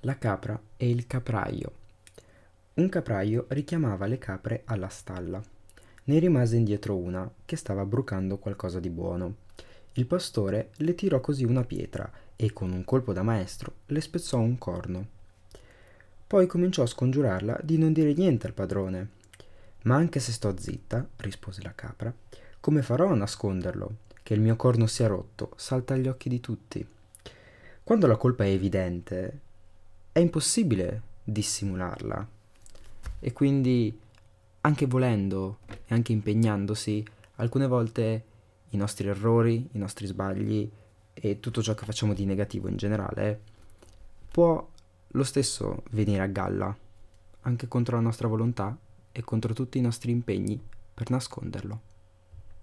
La capra e il capraio. Un capraio richiamava le capre alla stalla. Ne rimase indietro una, che stava brucando qualcosa di buono. Il pastore le tirò così una pietra e con un colpo da maestro le spezzò un corno. Poi cominciò a scongiurarla di non dire niente al padrone. Ma anche se sto zitta, rispose la capra, come farò a nasconderlo? Che il mio corno sia rotto, salta agli occhi di tutti. Quando la colpa è evidente, è impossibile dissimularla. E quindi, anche volendo e anche impegnandosi, alcune volte i nostri errori, i nostri sbagli e tutto ciò che facciamo di negativo in generale può lo stesso venire a galla, anche contro la nostra volontà e contro tutti i nostri impegni per nasconderlo.